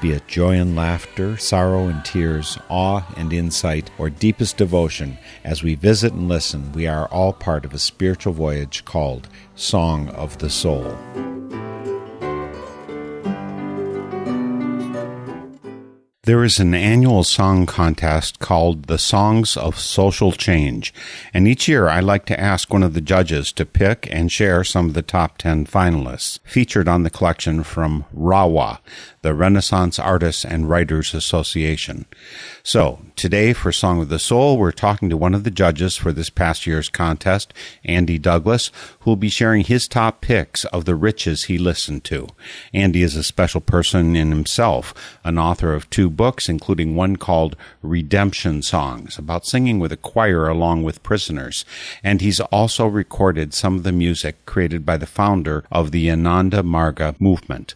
Be it joy and laughter, sorrow and tears, awe and insight, or deepest devotion, as we visit and listen, we are all part of a spiritual voyage called Song of the Soul. There is an annual song contest called the Songs of Social Change, and each year I like to ask one of the judges to pick and share some of the top 10 finalists featured on the collection from RAWA, the Renaissance Artists and Writers Association. So, today for Song of the Soul, we're talking to one of the judges for this past year's contest, Andy Douglas, who will be sharing his top picks of the riches he listened to. Andy is a special person in himself, an author of two books, including one called Redemption Songs, about singing with a choir along with prisoners. And he's also recorded some of the music created by the founder of the Ananda Marga movement.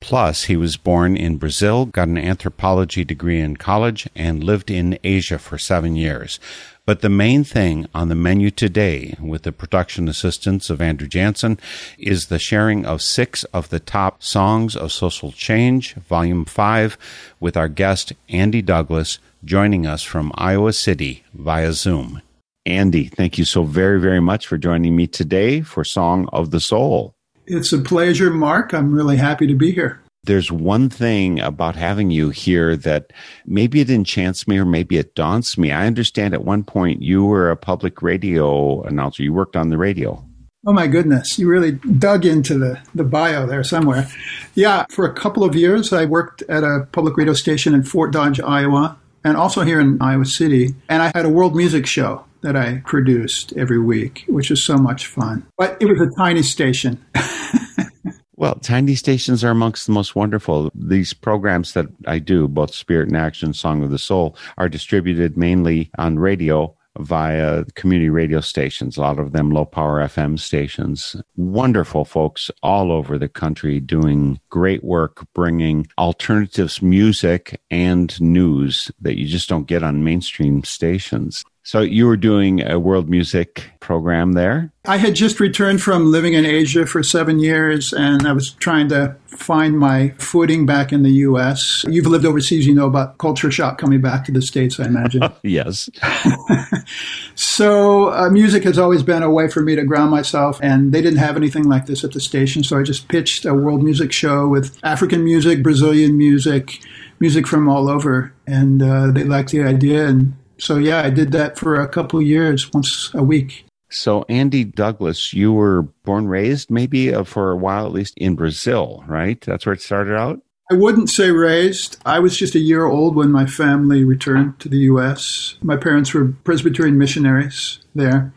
Plus, he was born in Brazil, got an anthropology degree in college, and lived in Asia for seven years. But the main thing on the menu today, with the production assistance of Andrew Jansen, is the sharing of six of the top songs of social change, Volume 5, with our guest, Andy Douglas, joining us from Iowa City via Zoom. Andy, thank you so very, very much for joining me today for Song of the Soul. It's a pleasure, Mark. I'm really happy to be here. There's one thing about having you here that maybe it enchants me or maybe it daunts me. I understand at one point you were a public radio announcer. You worked on the radio. Oh my goodness, you really dug into the, the bio there somewhere. Yeah, for a couple of years, I worked at a public radio station in Fort Dodge, Iowa, and also here in Iowa City. And I had a world music show that I produced every week, which was so much fun. But it was a tiny station. Well, tiny stations are amongst the most wonderful. These programs that I do, both Spirit and Action, Song of the Soul, are distributed mainly on radio via community radio stations, a lot of them low power FM stations. Wonderful folks all over the country doing great work, bringing alternatives music and news that you just don't get on mainstream stations. So you were doing a world music program there? I had just returned from living in Asia for seven years, and I was trying to find my footing back in the U.S. You've lived overseas, you know about culture shock coming back to the States, I imagine. yes. so uh, music has always been a way for me to ground myself, and they didn't have anything like this at the station, so I just pitched a world music show with African music, Brazilian music, music from all over, and uh, they liked the idea and so yeah, I did that for a couple of years, once a week. So Andy Douglas, you were born raised maybe uh, for a while at least in Brazil, right? That's where it started out. I wouldn't say raised. I was just a year old when my family returned to the U.S. My parents were Presbyterian missionaries there.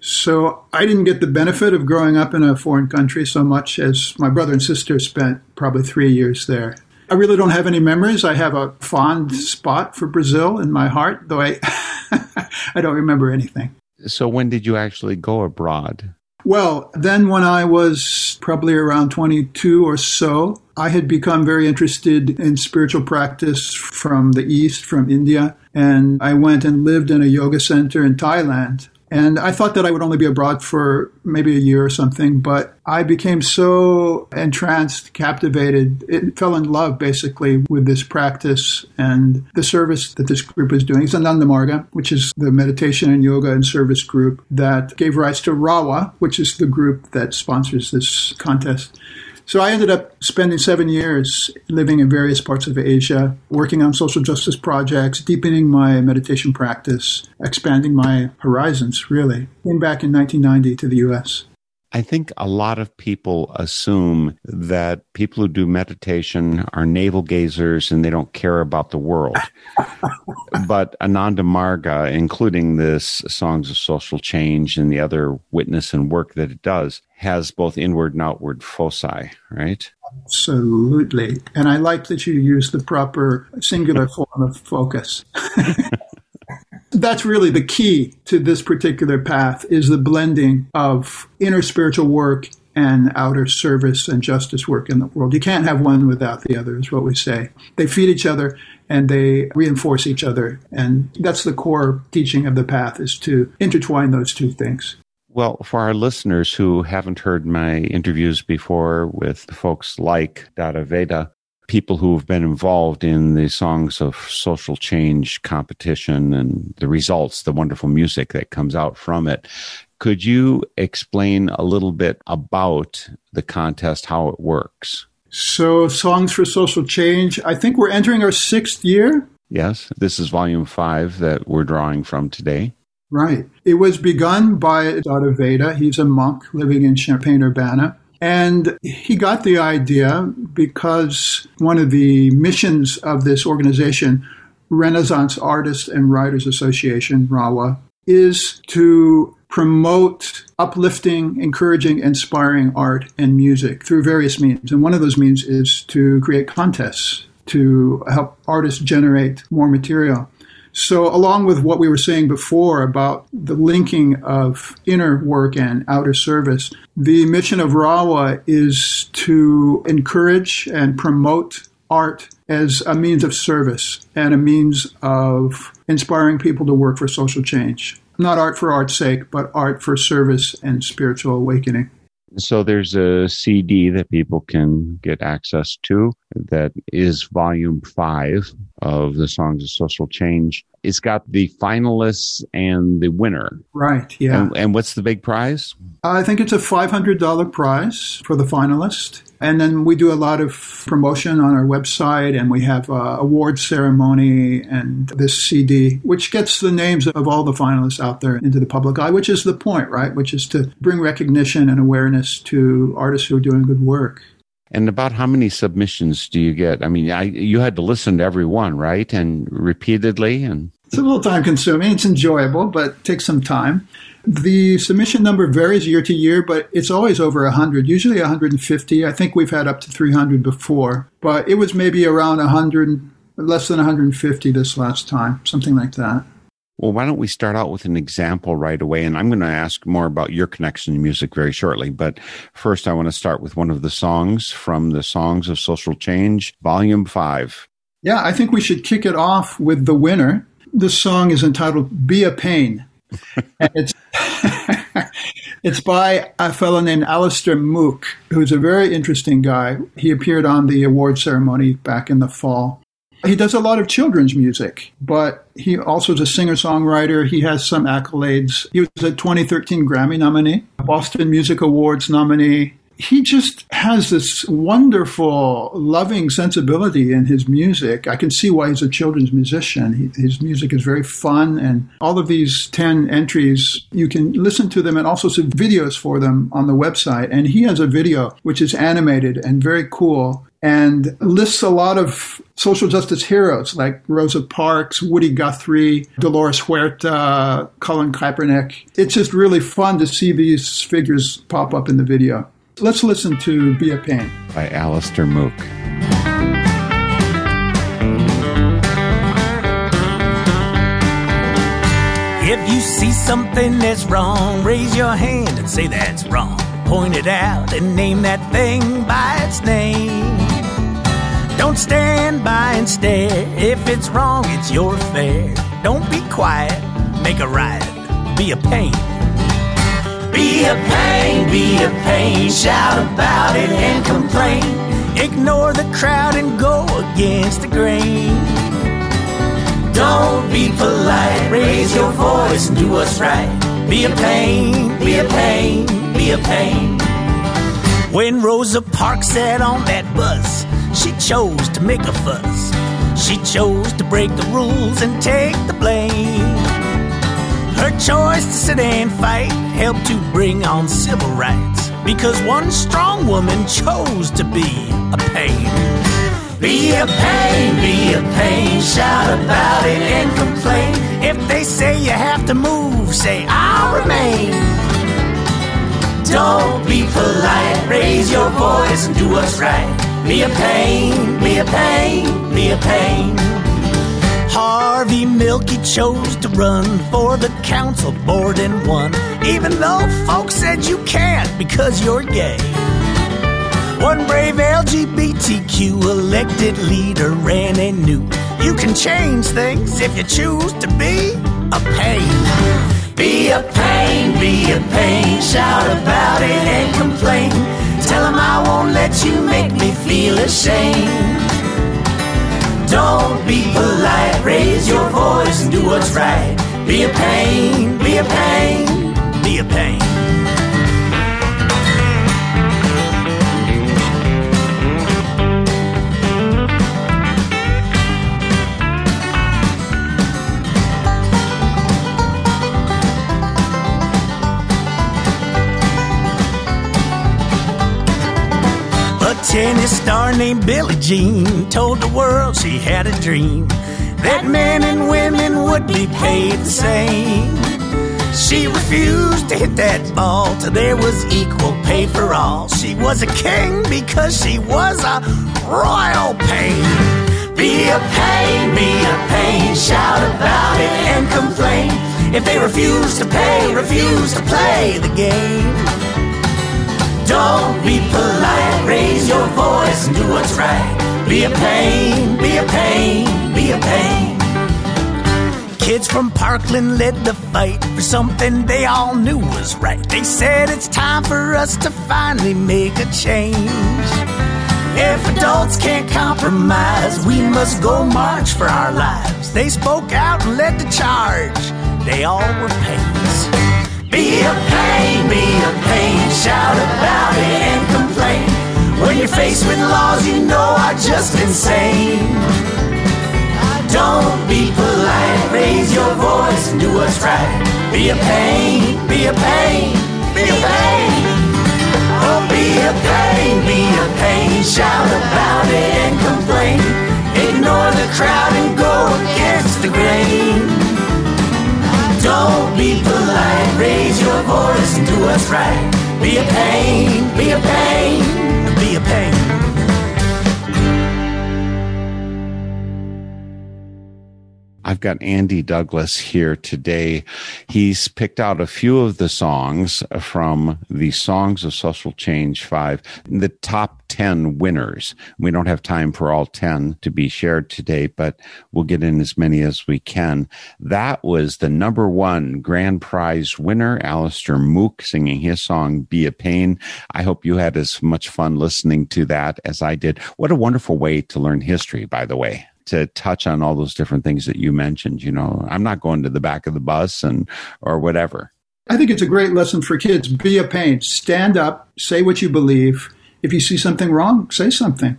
So I didn't get the benefit of growing up in a foreign country so much as my brother and sister spent probably three years there. I really don't have any memories. I have a fond spot for Brazil in my heart, though I I don't remember anything. So when did you actually go abroad? Well, then when I was probably around 22 or so, I had become very interested in spiritual practice from the East, from India. And I went and lived in a yoga center in Thailand and I thought that I would only be abroad for maybe a year or something, but I became so entranced, captivated, it fell in love basically with this practice and the service that this group is doing. It's Ananda Marga, which is the meditation and yoga and service group that gave rise to Rawa, which is the group that sponsors this contest. So I ended up spending seven years living in various parts of Asia, working on social justice projects, deepening my meditation practice, expanding my horizons, really. Came back in 1990 to the US. I think a lot of people assume that people who do meditation are navel gazers and they don't care about the world. but Ananda Marga, including this Songs of Social Change and the other witness and work that it does, has both inward and outward foci, right? Absolutely. And I like that you use the proper singular form of focus. That's really the key to this particular path is the blending of inner spiritual work and outer service and justice work in the world. You can't have one without the other, is what we say. They feed each other and they reinforce each other. And that's the core teaching of the path is to intertwine those two things. Well, for our listeners who haven't heard my interviews before with folks like Dada Veda, people who have been involved in the songs of social change competition and the results, the wonderful music that comes out from it. Could you explain a little bit about the contest, how it works? So, Songs for Social Change, I think we're entering our sixth year. Yes, this is volume five that we're drawing from today. Right. It was begun by Dada Veda. He's a monk living in Champaign Urbana. And he got the idea because one of the missions of this organization, Renaissance Artists and Writers Association, RAWA, is to promote uplifting, encouraging, inspiring art and music through various means. And one of those means is to create contests to help artists generate more material. So, along with what we were saying before about the linking of inner work and outer service, the mission of Rawa is to encourage and promote art as a means of service and a means of inspiring people to work for social change. Not art for art's sake, but art for service and spiritual awakening. So there's a CD that people can get access to that is volume five of the Songs of Social Change. It's got the finalists and the winner. Right, yeah. And, and what's the big prize? I think it's a $500 prize for the finalist. And then we do a lot of promotion on our website, and we have a award ceremony and this CD, which gets the names of all the finalists out there into the public eye, which is the point, right? Which is to bring recognition and awareness to artists who are doing good work. And about how many submissions do you get? I mean, I, you had to listen to every one, right? And repeatedly and It's a little time consuming. It's enjoyable, but it takes some time. The submission number varies year to year, but it's always over 100, usually 150. I think we've had up to 300 before, but it was maybe around 100, less than 150 this last time, something like that. Well, why don't we start out with an example right away? And I'm going to ask more about your connection to music very shortly. But first, I want to start with one of the songs from the Songs of Social Change, Volume 5. Yeah, I think we should kick it off with the winner. This song is entitled Be a Pain. and it's it's by a fellow named Alastair Moock, who's a very interesting guy. He appeared on the award ceremony back in the fall. He does a lot of children's music, but he also is a singer songwriter. He has some accolades. He was a 2013 Grammy nominee, Boston Music Awards nominee. He just has this wonderful, loving sensibility in his music. I can see why he's a children's musician. He, his music is very fun, and all of these 10 entries, you can listen to them and also see videos for them on the website. And he has a video which is animated and very cool and lists a lot of social justice heroes like Rosa Parks, Woody Guthrie, Dolores Huerta, Colin Kaepernick. It's just really fun to see these figures pop up in the video. Let's listen to Be a Pain. by Alastair Moock. If you see something that's wrong, raise your hand and say that's wrong. Point it out and name that thing by its name. Don't stand by and stare. If it's wrong, it's your affair. Don't be quiet, make a riot. Be a pain. Be a pain, be a pain. Shout about it and complain. Ignore the crowd and go against the grain. Don't be polite, raise your voice and do what's right. Be a pain, be a pain, be a pain. When Rosa Parks sat on that bus, she chose to make a fuss. She chose to break the rules and take the blame. Her choice to sit and fight helped to bring on civil rights because one strong woman chose to be a pain. Be a pain, be a pain, shout about it and complain. If they say you have to move, say I'll remain. Don't be polite, raise your voice and do what's right. Be a pain, be a pain, be a pain. Harvey Milky chose to run for the council board and won, even though folks said you can't because you're gay. One brave LGBTQ elected leader ran and knew you can change things if you choose to be a pain. Be a pain, be a pain, shout about it and complain. Tell 'em I won't let you make me feel ashamed. Don't be polite, raise your voice and do what's right. Be a pain, be a pain, be a pain. Tennis star named Billie Jean told the world she had a dream that men and women would be paid the same. She refused to hit that ball till there was equal pay for all. She was a king because she was a royal pain. Be a pain, be a pain, shout about it and complain. If they refuse to pay, refuse to play the game. Don't be polite, raise your voice and do what's right. Be a pain, be a pain, be a pain. Kids from Parkland led the fight for something they all knew was right. They said it's time for us to finally make a change. If adults can't compromise, we must go march for our lives. They spoke out and led the charge. They all were pains. Be a pain, be a pain, shout about it and complain. When you're faced with laws you know are just insane. Don't be polite, raise your voice and do what's right. Be a pain, be a pain, be a pain. Oh, be a pain, be a pain, shout about it and complain. Ignore the crowd your voice and do what's right. Be a pain, be a pain, I've got Andy Douglas here today. He's picked out a few of the songs from the Songs of Social Change 5, the top 10 winners. We don't have time for all 10 to be shared today, but we'll get in as many as we can. That was the number one grand prize winner, Alastair Moock, singing his song, Be a Pain. I hope you had as much fun listening to that as I did. What a wonderful way to learn history, by the way to touch on all those different things that you mentioned. You know, I'm not going to the back of the bus and or whatever. I think it's a great lesson for kids. Be a pain. Stand up, say what you believe. If you see something wrong, say something.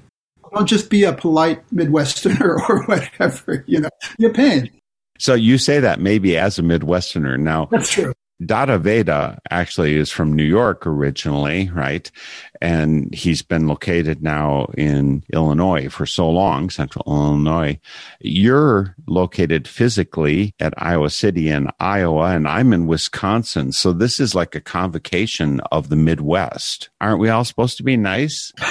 Don't just be a polite Midwesterner or whatever, you know. Be a pain. So you say that maybe as a Midwesterner. Now, That's true. Dada Veda actually is from New York originally, right? And he's been located now in Illinois for so long, central Illinois. You're located physically at Iowa City in Iowa, and I'm in Wisconsin. So this is like a convocation of the Midwest. Aren't we all supposed to be nice?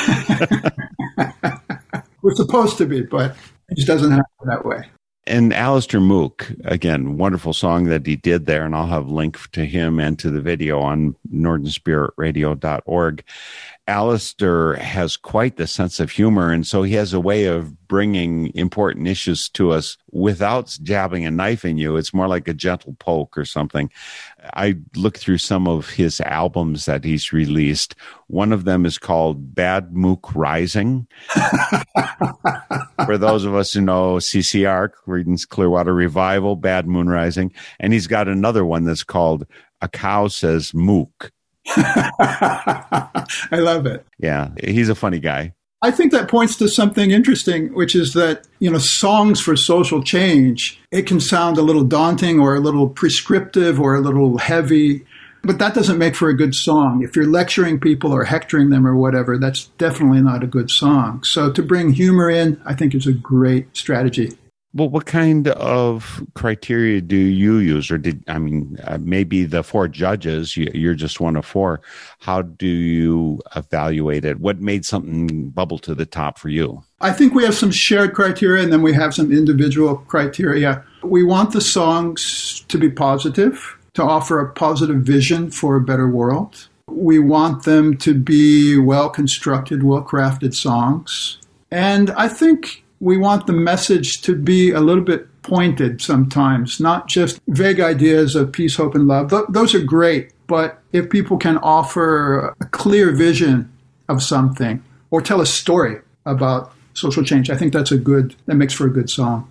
We're supposed to be, but it just doesn't happen that way. And Alastair Moock, again, wonderful song that he did there. And I'll have link to him and to the video on northernspiritradio.org. Alastair has quite the sense of humor. And so he has a way of bringing important issues to us without jabbing a knife in you. It's more like a gentle poke or something. I looked through some of his albums that he's released. One of them is called Bad Moock Rising. For those of us who know CCR, Creedence Clearwater Revival, Bad Moon Rising. And he's got another one that's called A Cow Says Moock. I love it. Yeah, he's a funny guy. I think that points to something interesting, which is that, you know, songs for social change, it can sound a little daunting or a little prescriptive or a little heavy, but that doesn't make for a good song. If you're lecturing people or hectoring them or whatever, that's definitely not a good song. So to bring humor in, I think is a great strategy. Well, what kind of criteria do you use, or did I mean uh, maybe the four judges? You, you're just one of four. How do you evaluate it? What made something bubble to the top for you? I think we have some shared criteria and then we have some individual criteria. We want the songs to be positive, to offer a positive vision for a better world. We want them to be well constructed, well crafted songs. And I think we want the message to be a little bit pointed sometimes, not just vague ideas of peace, hope, and love. Th- those are great, but if people can offer a clear vision of something or tell a story about social change, I think that's a good, that makes for a good song.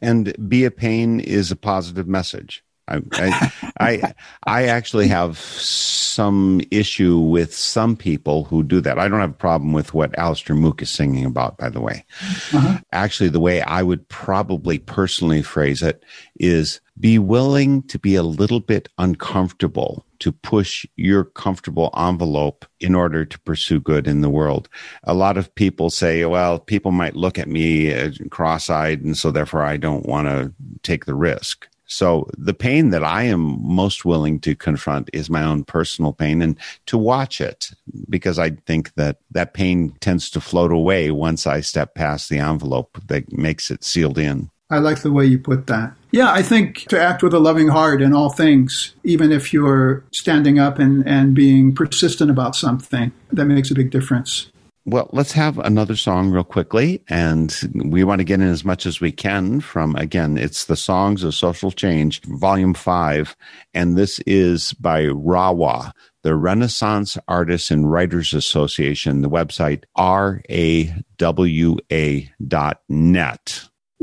And be a pain is a positive message. I, I, I, I actually have some issue with some people who do that. I don't have a problem with what Alastair Moock is singing about, by the way. Uh-huh. Actually, the way I would probably personally phrase it is be willing to be a little bit uncomfortable to push your comfortable envelope in order to pursue good in the world. A lot of people say, well, people might look at me cross eyed, and so therefore I don't want to take the risk. So the pain that I am most willing to confront is my own personal pain and to watch it because I think that that pain tends to float away once I step past the envelope that makes it sealed in. I like the way you put that. Yeah, I think to act with a loving heart in all things, even if you're standing up and, and being persistent about something, that makes a big difference. Well, let's have another song real quickly. And we want to get in as much as we can from, again, it's the Songs of Social Change, Volume 5. And this is by RAWA, the Renaissance Artists and Writers Association, the website rawa.net.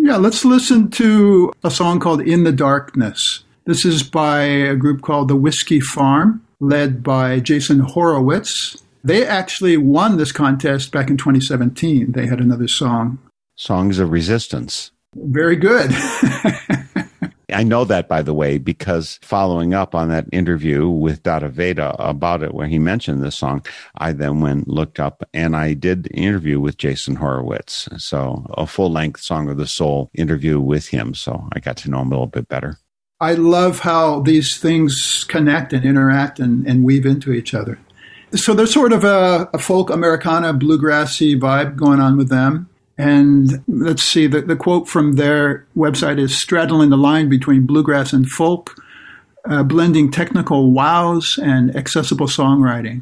Yeah, let's listen to a song called In the Darkness. This is by a group called The Whiskey Farm, led by Jason Horowitz. They actually won this contest back in 2017. They had another song. Songs of Resistance. Very good. I know that, by the way, because following up on that interview with Dada Veda about it, where he mentioned this song, I then went looked up and I did the interview with Jason Horowitz. So a full length Song of the Soul interview with him. So I got to know him a little bit better. I love how these things connect and interact and, and weave into each other. So there's sort of a, a folk Americana bluegrassy vibe going on with them. And let's see, the, the quote from their website is straddling the line between bluegrass and folk, uh, blending technical wows and accessible songwriting.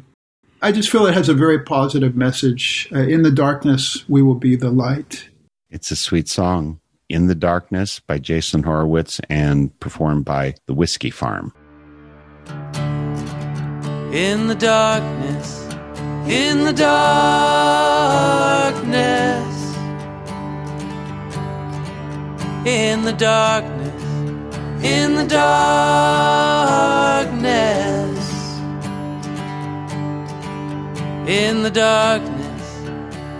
I just feel it has a very positive message. Uh, in the darkness, we will be the light. It's a sweet song. In the Darkness by Jason Horowitz and performed by The Whiskey Farm. In the darkness, in the darkness, in the darkness, in the darkness, in the darkness,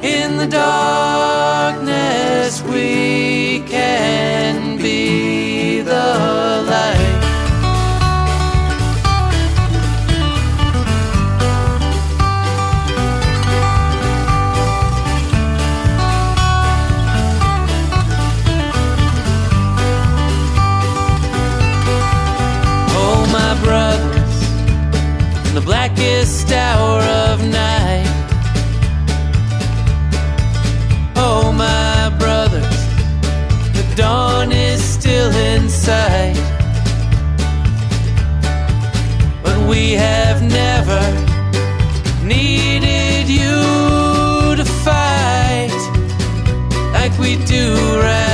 in the darkness, we can be the light. Blackest hour of night. Oh, my brothers, the dawn is still in sight. But we have never needed you to fight like we do right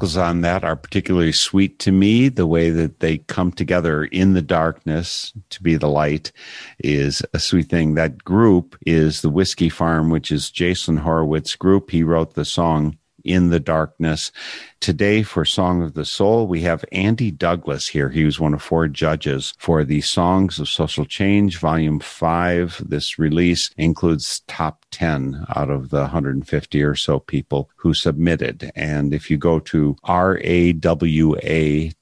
vocals on that are particularly sweet to me. The way that they come together in the darkness to be the light is a sweet thing. That group is the Whiskey Farm, which is Jason Horowitz's group. He wrote the song in the darkness. Today for Song of the Soul, we have Andy Douglas here. He was one of four judges for the Songs of Social Change, Volume 5. This release includes top 10 out of the 150 or so people who submitted. And if you go to rawa.net,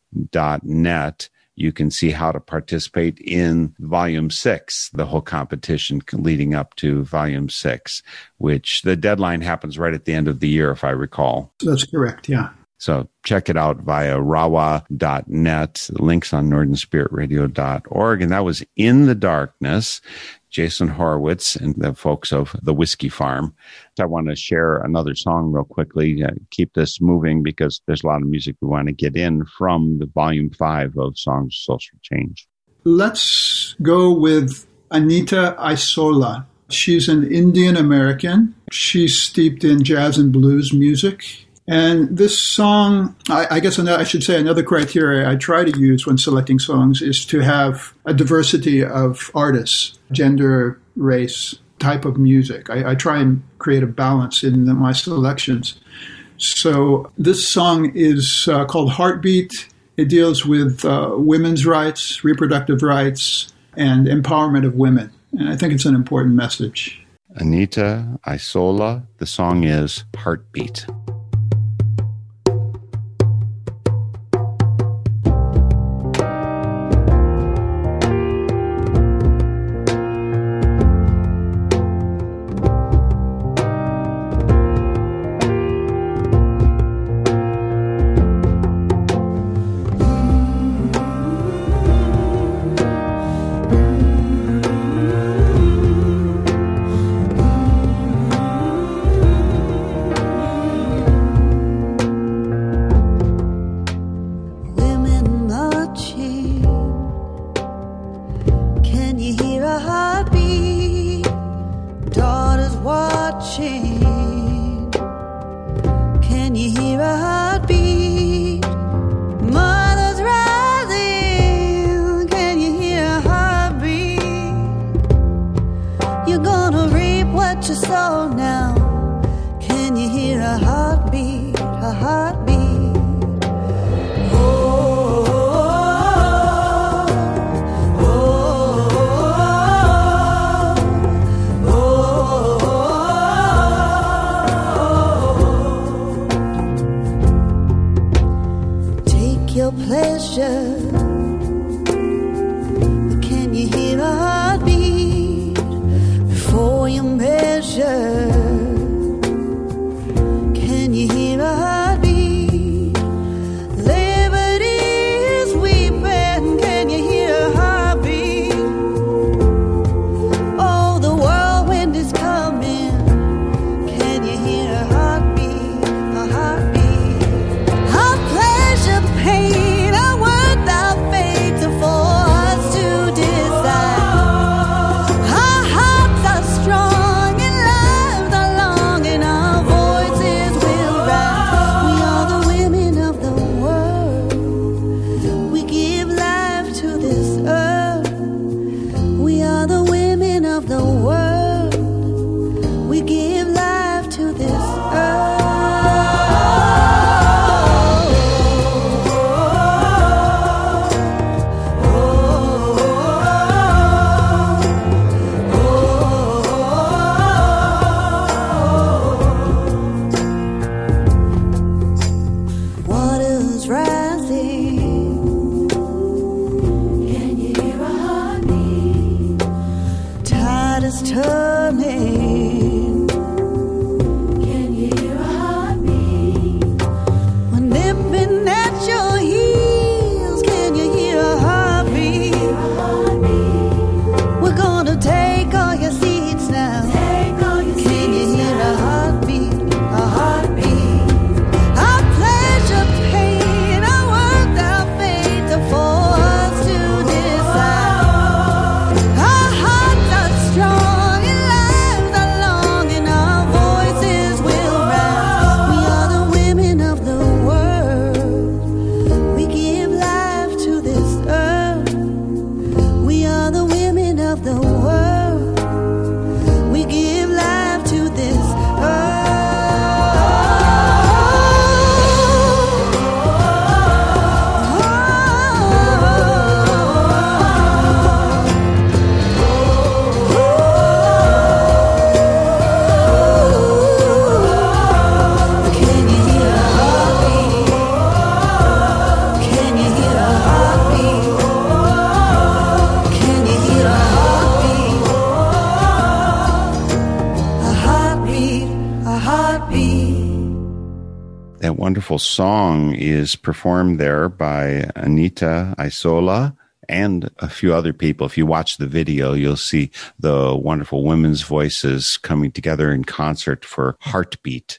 you can see how to participate in volume six, the whole competition leading up to volume six, which the deadline happens right at the end of the year, if I recall. That's correct. Yeah. So check it out via rawa.net, links on northernspiritradio.org. And that was In the Darkness, Jason Horowitz and the folks of the Whiskey Farm. I want to share another song real quickly, uh, keep this moving because there's a lot of music we want to get in from the volume five of Songs of Social Change. Let's go with Anita Isola. She's an Indian American. She's steeped in jazz and blues music. And this song, I, I guess another, I should say another criteria I try to use when selecting songs is to have a diversity of artists, gender, race, type of music. I, I try and create a balance in the, my selections. So this song is uh, called Heartbeat. It deals with uh, women's rights, reproductive rights, and empowerment of women. And I think it's an important message. Anita Isola, the song is Heartbeat. Wonderful song is performed there by Anita Isola and a few other people. If you watch the video, you'll see the wonderful women's voices coming together in concert for Heartbeat.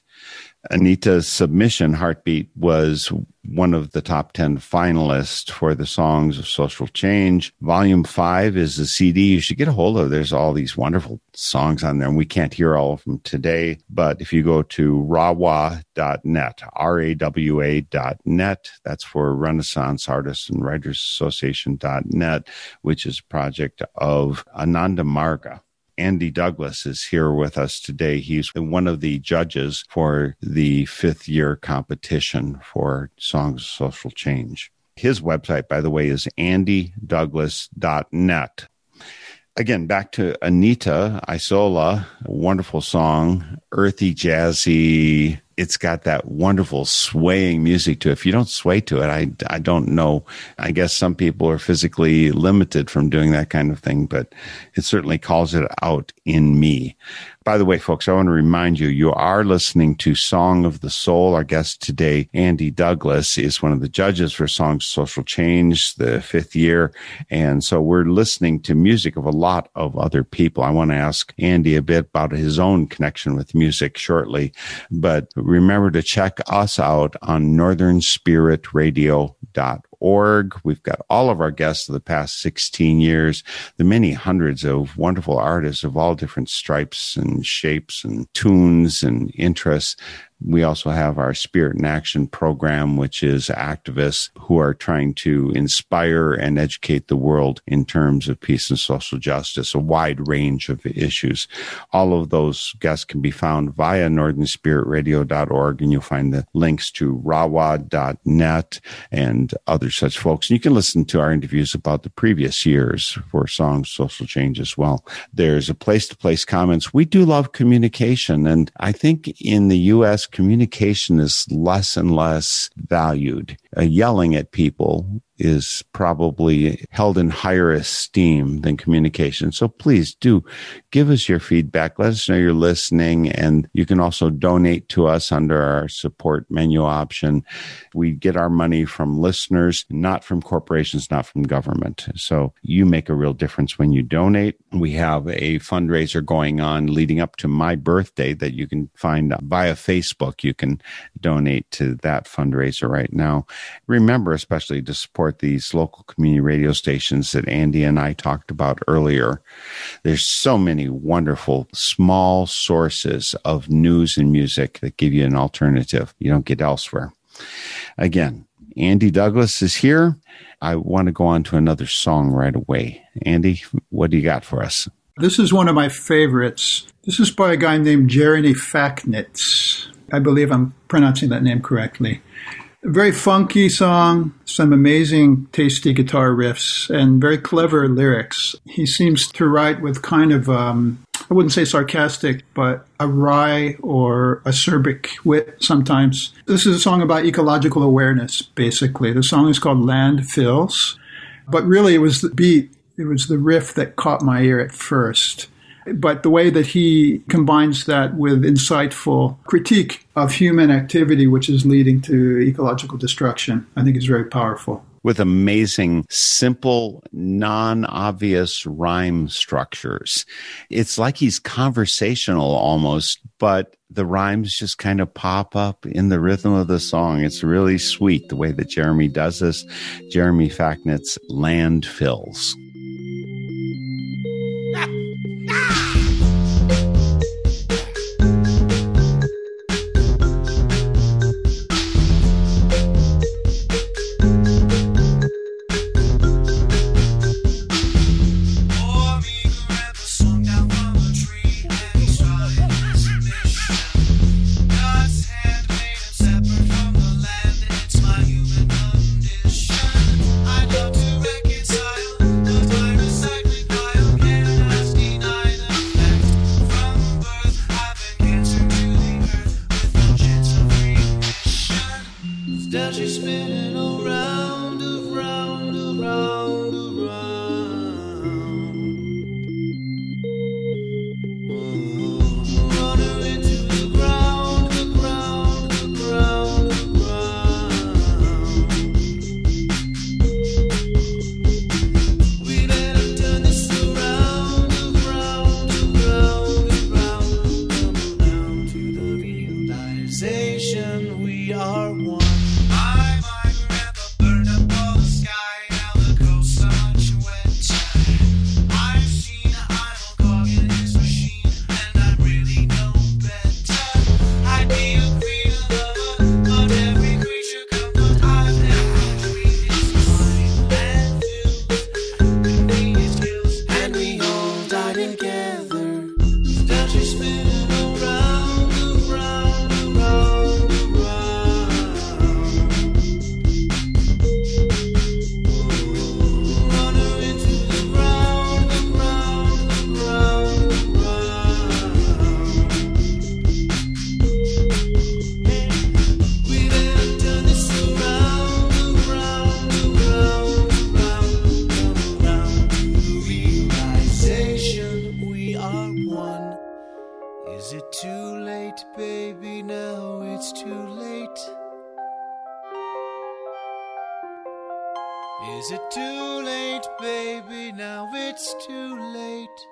Anita's submission, Heartbeat, was one of the top 10 finalists for the Songs of Social Change. Volume 5 is a CD you should get a hold of. There's all these wonderful songs on there, and we can't hear all of them today. But if you go to rawa.net, R A W A dot net, that's for Renaissance Artists and Writers Association.net, which is a project of Ananda Marga. Andy Douglas is here with us today. He's one of the judges for the fifth year competition for Songs of Social Change. His website, by the way, is andydouglas.net. Again, back to Anita Isola, wonderful song, earthy, jazzy. It's got that wonderful swaying music to it. If you don't sway to it, I, I don't know. I guess some people are physically limited from doing that kind of thing, but it certainly calls it out in me. By the way, folks, I want to remind you, you are listening to Song of the Soul. Our guest today, Andy Douglas, is one of the judges for Songs Social Change, the fifth year. And so we're listening to music of a lot of other people. I want to ask Andy a bit about his own connection with music shortly. But remember to check us out on northernspiritradio.org org. We've got all of our guests of the past 16 years, the many hundreds of wonderful artists of all different stripes and shapes and tunes and interests. We also have our Spirit in Action program, which is activists who are trying to inspire and educate the world in terms of peace and social justice, a wide range of issues. All of those guests can be found via northernspiritradio.org, and you'll find the links to rawa.net and other such folks. And you can listen to our interviews about the previous years for Songs Social Change as well. There's a place to place comments. We do love communication. And I think in the U.S., communication is less and less valued. Uh, yelling at people is probably held in higher esteem than communication. So please do give us your feedback. Let us know you're listening. And you can also donate to us under our support menu option. We get our money from listeners, not from corporations, not from government. So you make a real difference when you donate. We have a fundraiser going on leading up to my birthday that you can find via Facebook. You can donate to that fundraiser right now. Remember, especially to support these local community radio stations that Andy and I talked about earlier. There's so many wonderful small sources of news and music that give you an alternative you don't get elsewhere. Again, Andy Douglas is here. I want to go on to another song right away. Andy, what do you got for us? This is one of my favorites. This is by a guy named Jeremy Faknitz. I believe I'm pronouncing that name correctly. Very funky song, some amazing, tasty guitar riffs, and very clever lyrics. He seems to write with kind of, um, I wouldn't say sarcastic, but a wry or acerbic wit sometimes. This is a song about ecological awareness, basically. The song is called Landfills, but really it was the beat, it was the riff that caught my ear at first but the way that he combines that with insightful critique of human activity, which is leading to ecological destruction, I think is very powerful. With amazing, simple, non obvious rhyme structures. It's like he's conversational almost, but the rhymes just kind of pop up in the rhythm of the song. It's really sweet the way that Jeremy does this. Jeremy Faknitz, Landfills. Now it's too late.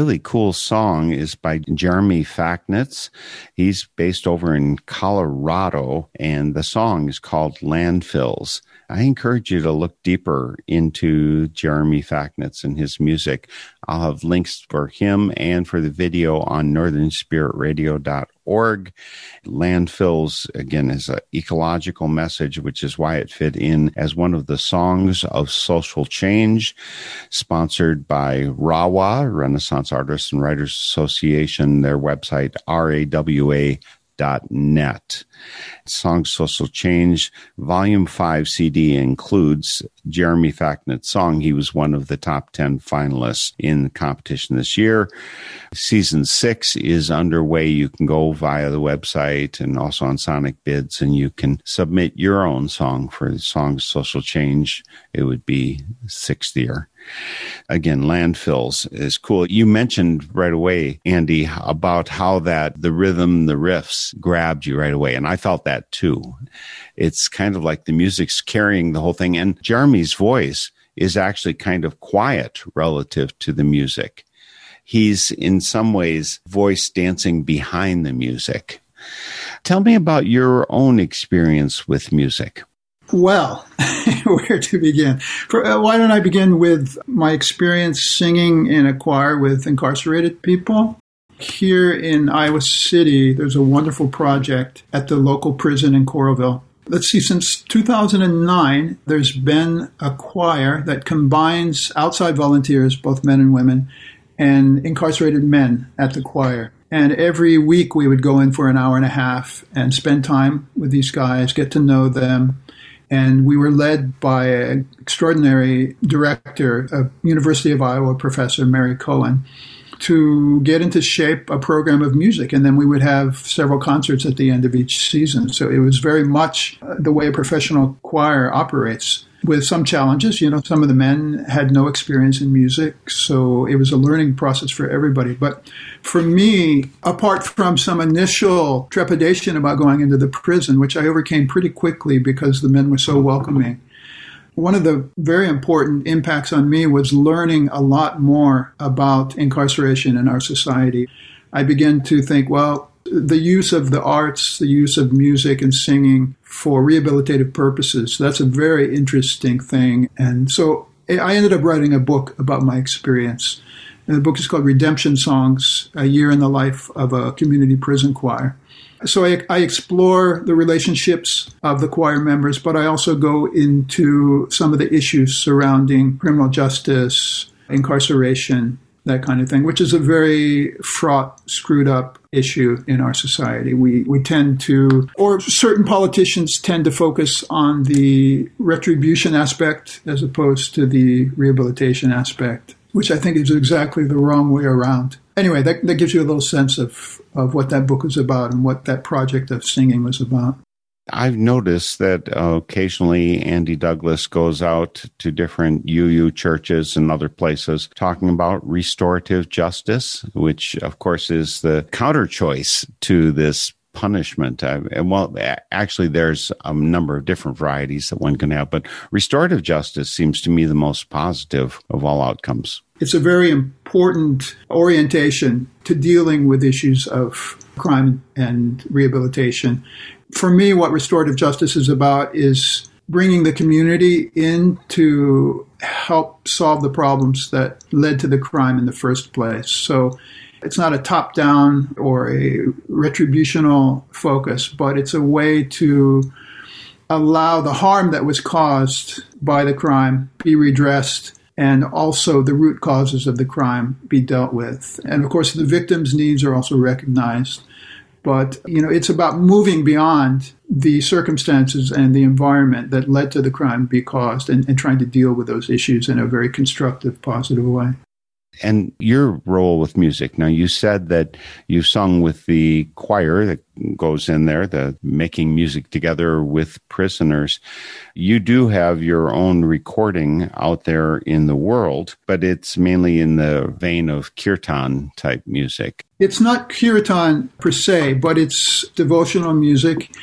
Really cool song is by Jeremy Facknitz. He's based over in Colorado, and the song is called Landfills. I encourage you to look deeper into Jeremy Facknitz and his music. I'll have links for him and for the video on northernspiritradio.org. Landfills, again, is an ecological message, which is why it fit in as one of the songs of social change, sponsored by RAWA, Renaissance Artists and Writers Association, their website, rawa net. Song Social Change Volume 5 CD includes Jeremy Facknett's song. He was one of the top 10 finalists in the competition this year. Season 6 is underway. You can go via the website and also on Sonicbids and you can submit your own song for Song Social Change. It would be sixth year. Again, landfills is cool. You mentioned right away, Andy, about how that the rhythm, the riffs grabbed you right away. And I felt that too. It's kind of like the music's carrying the whole thing. And Jeremy's voice is actually kind of quiet relative to the music. He's in some ways voice dancing behind the music. Tell me about your own experience with music. Well, where to begin? For, uh, why don't I begin with my experience singing in a choir with incarcerated people? Here in Iowa City, there's a wonderful project at the local prison in Coralville. Let's see, since 2009, there's been a choir that combines outside volunteers, both men and women, and incarcerated men at the choir. And every week we would go in for an hour and a half and spend time with these guys, get to know them, and we were led by an extraordinary director, a University of Iowa professor, Mary Cohen, to get into shape a program of music. And then we would have several concerts at the end of each season. So it was very much uh, the way a professional choir operates. With some challenges, you know, some of the men had no experience in music, so it was a learning process for everybody. But for me, apart from some initial trepidation about going into the prison, which I overcame pretty quickly because the men were so welcoming, one of the very important impacts on me was learning a lot more about incarceration in our society. I began to think, well, the use of the arts, the use of music and singing for rehabilitative purposes, that's a very interesting thing. And so I ended up writing a book about my experience. And the book is called Redemption Songs A Year in the Life of a Community Prison Choir. So I, I, explore the relationships of the choir members, but I also go into some of the issues surrounding criminal justice, incarceration, that kind of thing, which is a very fraught, screwed up issue in our society. We, we tend to, or certain politicians tend to focus on the retribution aspect as opposed to the rehabilitation aspect, which I think is exactly the wrong way around. Anyway, that, that gives you a little sense of, of what that book was about and what that project of singing was about. I've noticed that uh, occasionally Andy Douglas goes out to different UU churches and other places talking about restorative justice, which of course is the counter choice to this punishment. Uh, and well, actually, there's a number of different varieties that one can have, but restorative justice seems to me the most positive of all outcomes. It's a very important orientation to dealing with issues of crime and rehabilitation for me, what restorative justice is about is bringing the community in to help solve the problems that led to the crime in the first place. So it's not a top down or a retributional focus, but it's a way to allow the harm that was caused by the crime be redressed and also the root causes of the crime be dealt with. And of course, the victim's needs are also recognized. But, you know, it's about moving beyond the circumstances and the environment that led to the crime be caused and, and trying to deal with those issues in a very constructive, positive way. And your role with music. Now, you said that you sung with the choir, the goes in there, the making music together with prisoners. You do have your own recording out there in the world, but it's mainly in the vein of kirtan type music. It's not kirtan per se, but it's devotional music.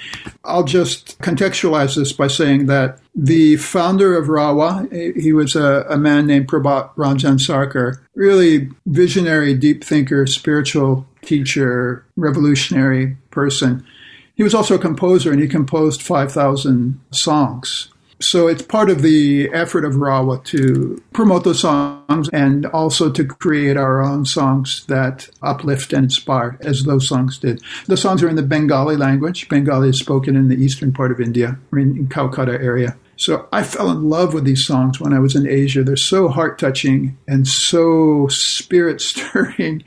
I'll just contextualize this by saying that the founder of Rawa, he was a, a man named Prabhat Ranjan Sarkar, really visionary, deep thinker, spiritual teacher, revolutionary person. He was also a composer and he composed 5,000 songs. So it's part of the effort of Rawa to promote those songs and also to create our own songs that uplift and inspire, as those songs did. The songs are in the Bengali language. Bengali is spoken in the eastern part of India, in, Calcutta area. So I fell in love with these songs when I was in Asia. They're so heart touching and so spirit stirring.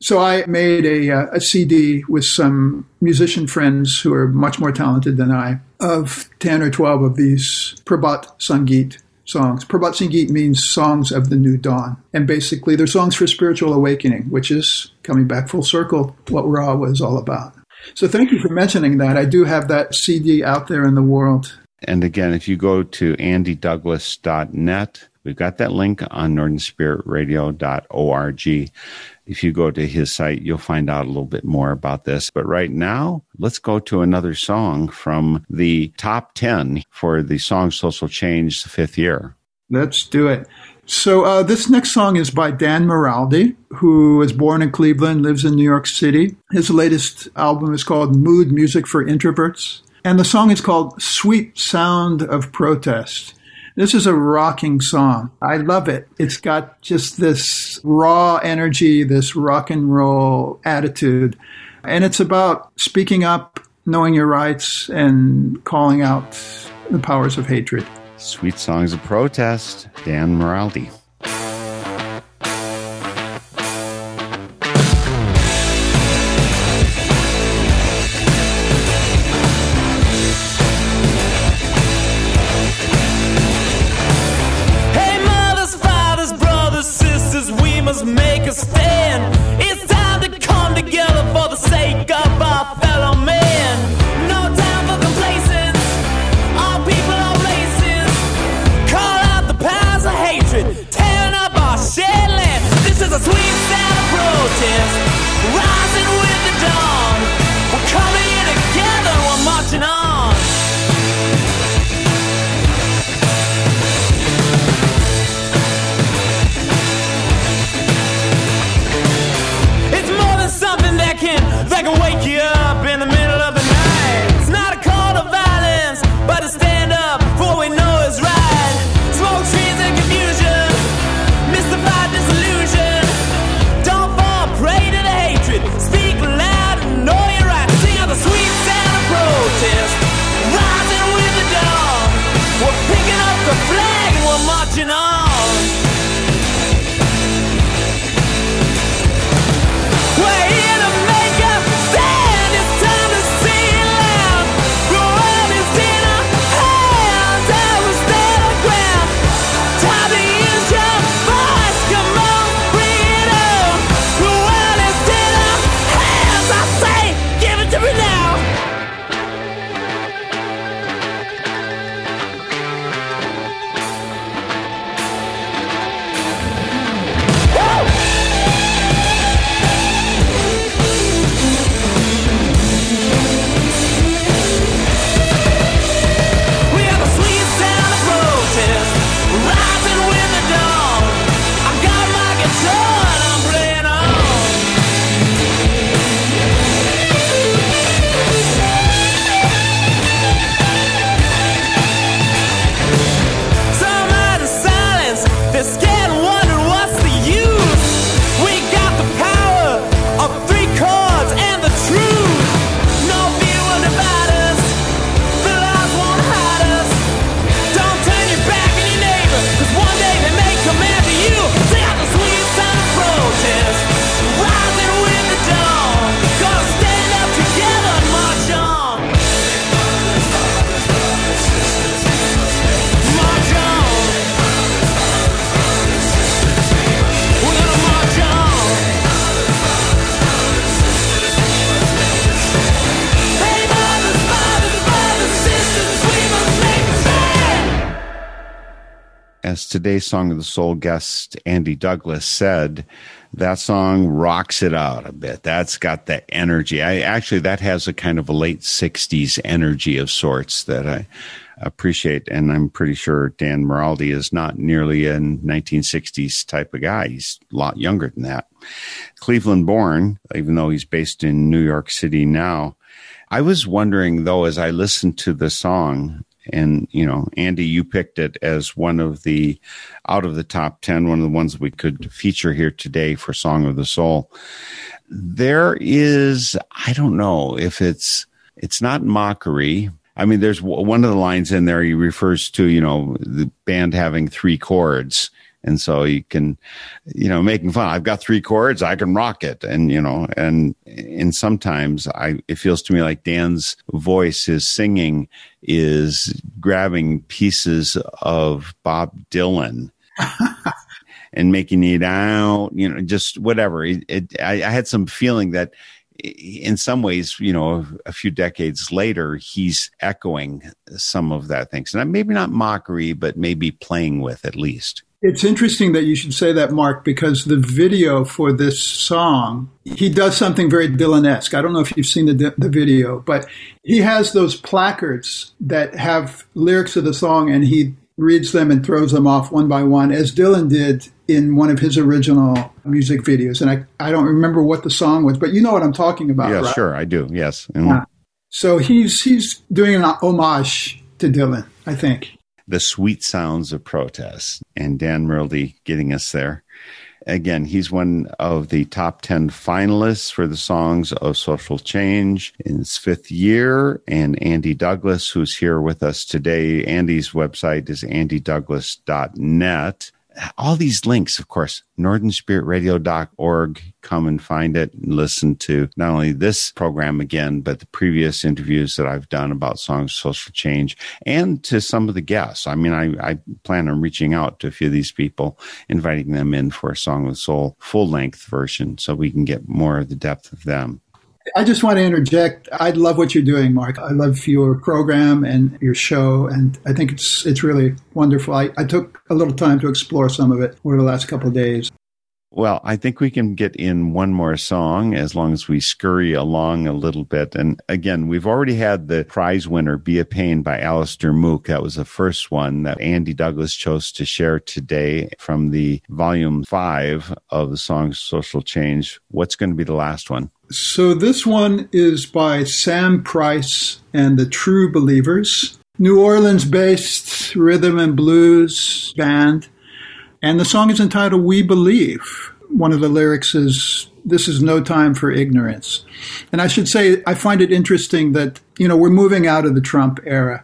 So I made a, uh, a CD with some musician friends who are much more talented than I of 10 or 12 of these Prabhat Sangeet songs. Prabhat Sangeet means songs of the new dawn. And basically, they're songs for spiritual awakening, which is coming back full circle, what Ra was all about. So thank you for mentioning that. I do have that CD out there in the world. And again, if you go to andydouglas.net, we've got that link on northernspiritradio.org. If you go to his site, you'll find out a little bit more about this. But right now, let's go to another song from the top 10 for the song Social Change, the fifth year. Let's do it. So uh, this next song is by Dan Moraldi, who was born in Cleveland, lives in New York City. His latest album is called Mood Music for Introverts. And the song is called Sweet Sound of Protest. This is a rocking song. I love it. It's got just this raw energy, this rock and roll attitude. And it's about speaking up, knowing your rights, and calling out the powers of hatred. Sweet Songs of Protest, Dan Moraldi. Make today's Song of the Soul guest Andy Douglas said, that song rocks it out a bit. That's got the energy. I actually that has a kind of a late '60s energy of sorts that I appreciate, and I'm pretty sure Dan Moraldi is not nearly a 1960s type of guy. He's a lot younger than that. Cleveland born, even though he's based in New York City now. I was wondering though, as I listened to the song, and you know, Andy, you picked it as one of the out of the top 10, one of the ones we could feature here today for Song of the Soul. There is, I don't know if it's, it's not mockery. I mean, there's one of the lines in there he refers to, you know, the band having three chords. And so you can, you know, making fun. I've got three chords. I can rock it. And, you know, and, and sometimes I, it feels to me like Dan's voice, his singing is grabbing pieces of Bob Dylan and making it out, you know, just whatever. It, it, I, I had some feeling that in some ways, you know, a few decades later, he's echoing some of that things. And maybe not mockery, but maybe playing with at least. It's interesting that you should say that, Mark, because the video for this song, he does something very Dylan-esque. I don't know if you've seen the, the video, but he has those placards that have lyrics of the song and he reads them and throws them off one by one, as Dylan did in one of his original music videos. And I, I don't remember what the song was, but you know what I'm talking about, yeah, right? sure, I do. Yes. And Yeah. So he's he's doing an homage to Dylan, I think. The sweet sounds of protest and Dan Moraldi getting us there. Again, he's one of the top 10 finalists for the Songs of Social Change in its fifth year. And Andy Douglas, who's here with us today, Andy's website is andydouglas.net. All these links, of course, northernspiritradio.org. Come and find it and listen to not only this program again, but the previous interviews that I've done about songs social change and to some of the guests. I mean, I, I plan on reaching out to a few of these people, inviting them in for a Song of the Soul full length version so we can get more of the depth of them. I just want to interject. I love what you're doing, Mark. I love your program and your show, and I think it's it's really wonderful. I, I took a little time to explore some of it over the last couple of days. Well, I think we can get in one more song as long as we scurry along a little bit. And again, we've already had the prize winner, Be a Pain by Alastair Moock. That was the first one that Andy Douglas chose to share today from the volume five of the songs Social Change. What's going to be the last one? So this one is by Sam Price and the True Believers, New Orleans-based rhythm and blues band, and the song is entitled "We Believe." One of the lyrics is this is no time for ignorance. And I should say, I find it interesting that, you know, we're moving out of the Trump era.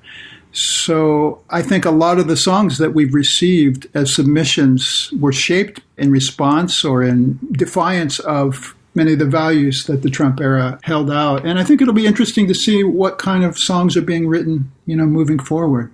So I think a lot of the songs that we've received as submissions were shaped in response or in defiance of many of the values that the Trump era held out. And I think it'll be interesting to see what kind of songs are being written, you know, moving forward.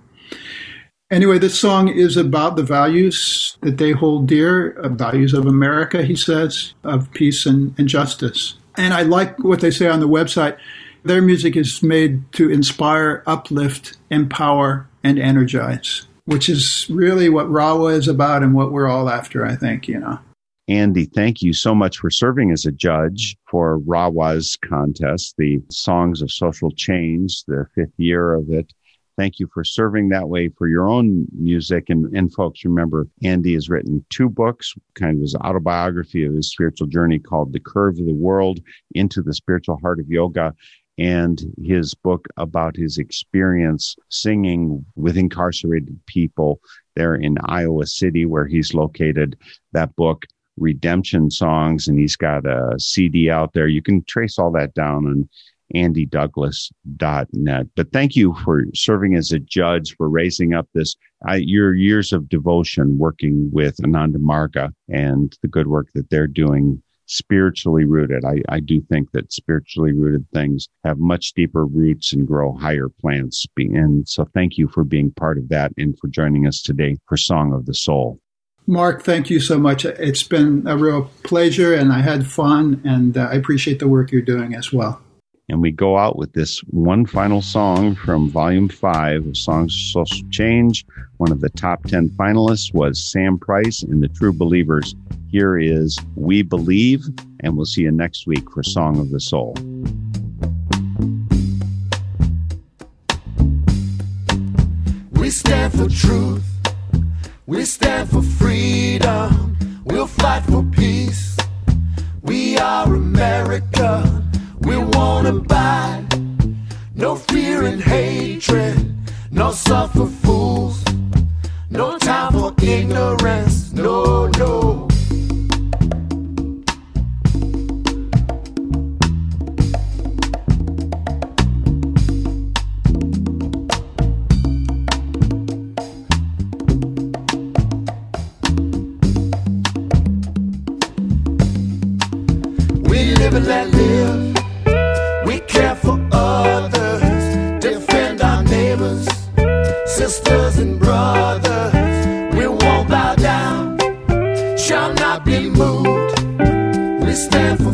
Anyway, this song is about the values that they hold dear, uh, values of America, he says, of peace and, and justice. And I like what they say on the website. Their music is made to inspire, uplift, empower, and energize, which is really what Rawa is about and what we're all after, I think, you know. Andy, thank you so much for serving as a judge for Rawa's contest, the Songs of Social Change, the fifth year of it. Thank you for serving that way for your own music. And, and folks, remember, Andy has written two books, kind of his autobiography of his spiritual journey called The Curve of the World into the Spiritual Heart of Yoga and his book about his experience singing with incarcerated people there in Iowa City, where he's located. That book, Redemption Songs, and he's got a CD out there. You can trace all that down on andydouglas.net. But thank you for serving as a judge, for raising up this, uh, your years of devotion working with Ananda Marga and the good work that they're doing spiritually rooted. I, I do think that spiritually rooted things have much deeper roots and grow higher plants. And so thank you for being part of that and for joining us today for Song of the Soul. Mark, thank you so much. It's been a real pleasure and I had fun and uh, I appreciate the work you're doing as well. And we go out with this one final song from Volume 5 of Songs of Social Change. One of the top 10 finalists was Sam Price in the True Believers. Here is We Believe, and we'll see you next week for Song of the Soul. We stand for truth. We stand for freedom. We'll fight for peace. We are America. We won't abide. No fear and hatred. No suffer fools. No time for ignorance. No, no. We live and let live. Sisters and brothers. We won't bow down, shall not be moved. We stand for